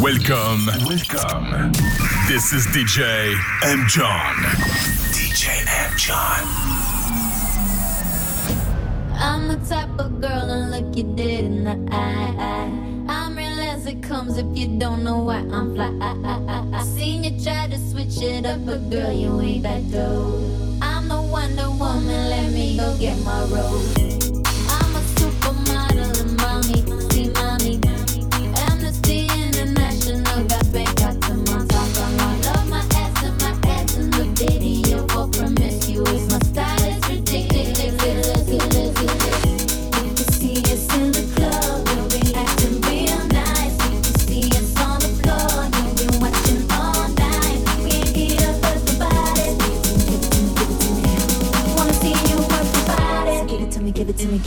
Welcome. Welcome. This is DJ M. John. DJ M. John. I'm the type of girl and look you dead in the eye. I'm real as it comes if you don't know why I'm fly. I, seen you try to switch it up, but girl, you ain't that dope. I'm the Wonder Woman, let me go get my rose.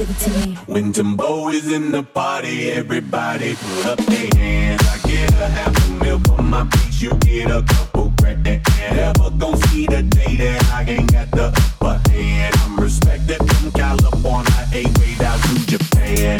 give it to me. When Timbo is in the party, everybody put up their hands. I get a half a meal for my beats, you get a couple credit. Never gon' see the day that I ain't got the upper hand. I'm respected from California, eight way down to Japan.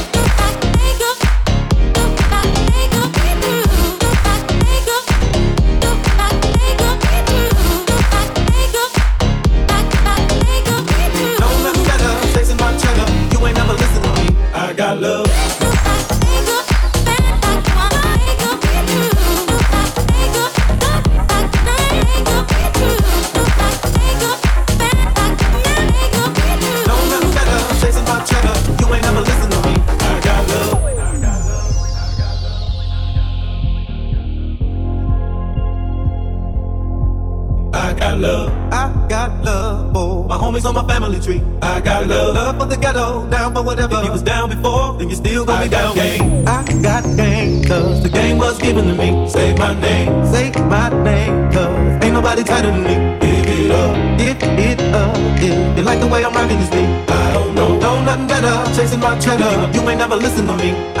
coming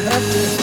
Margaret.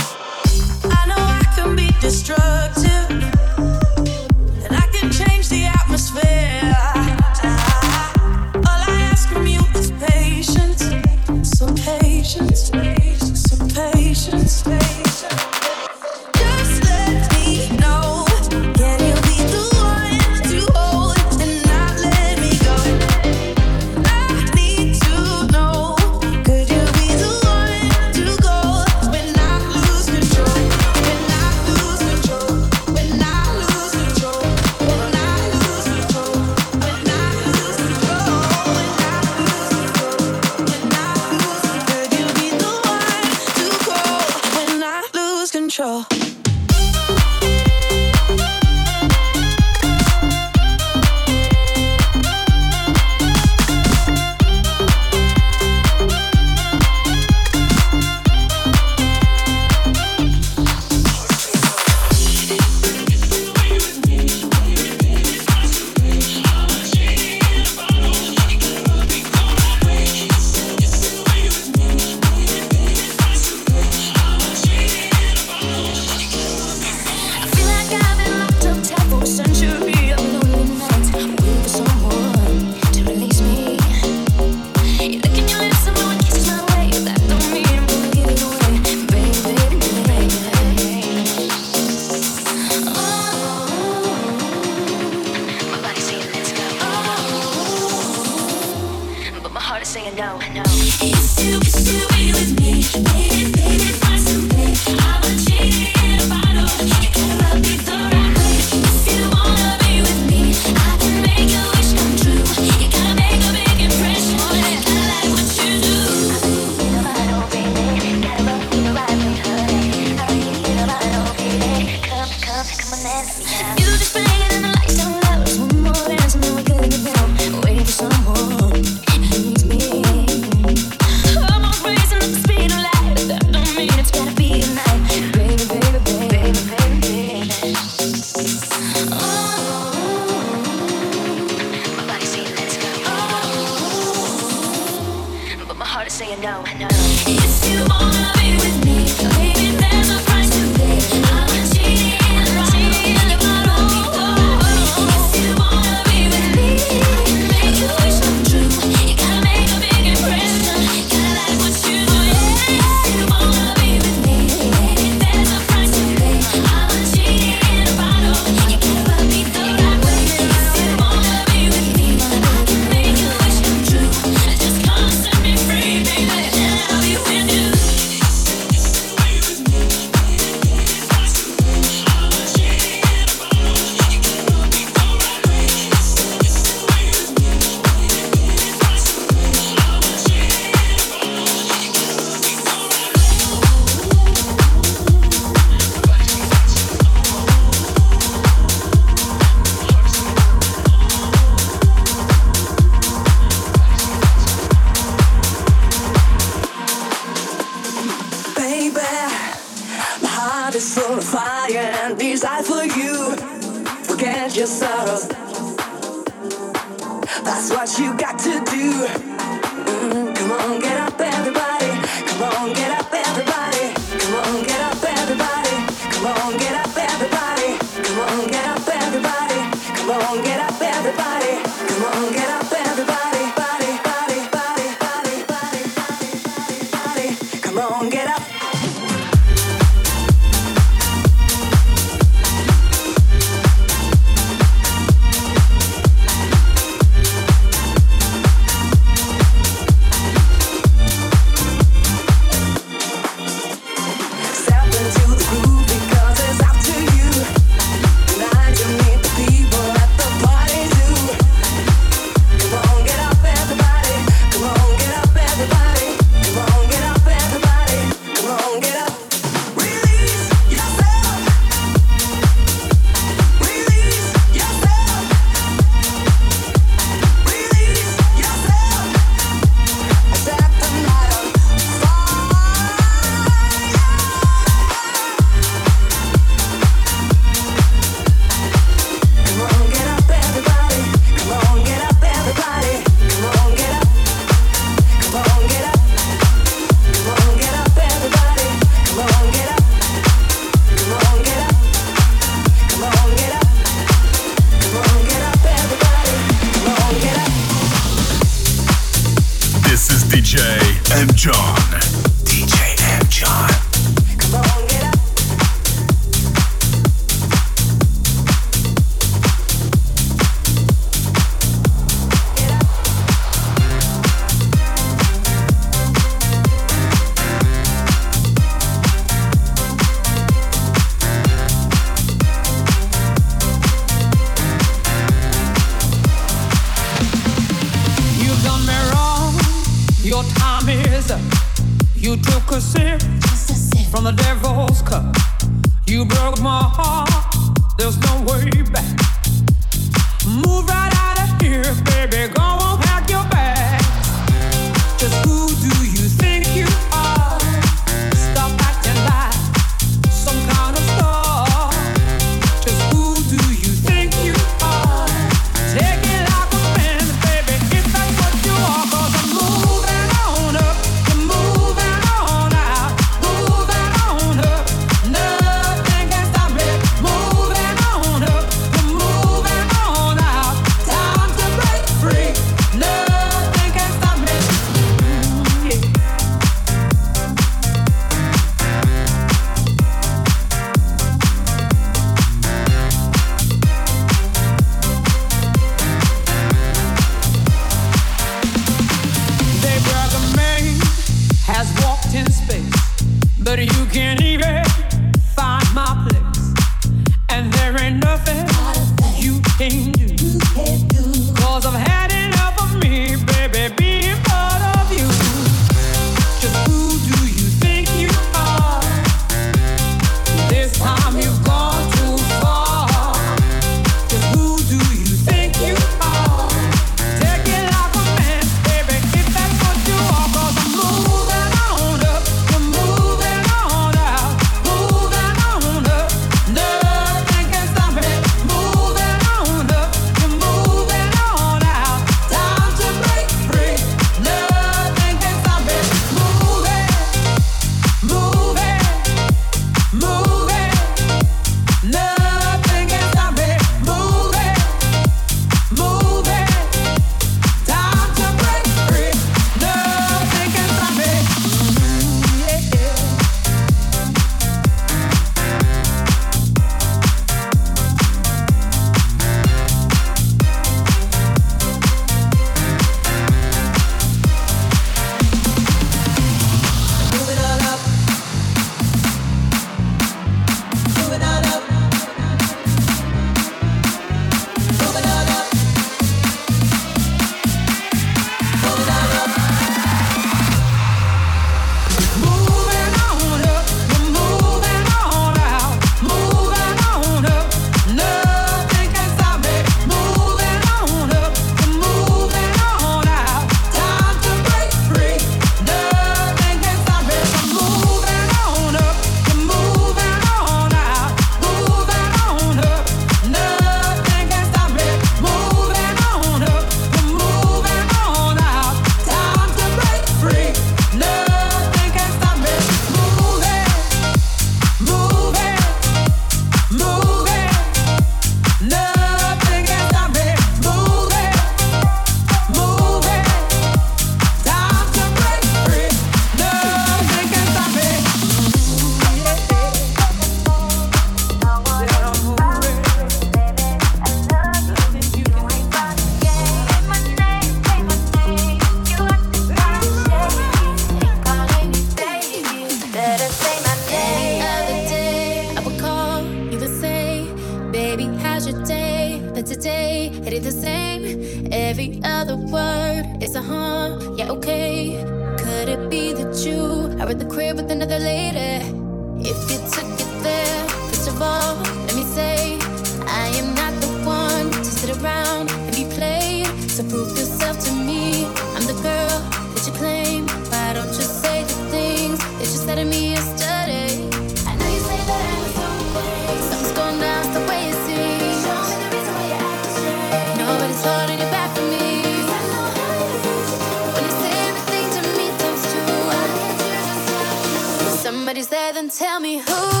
Tell me who.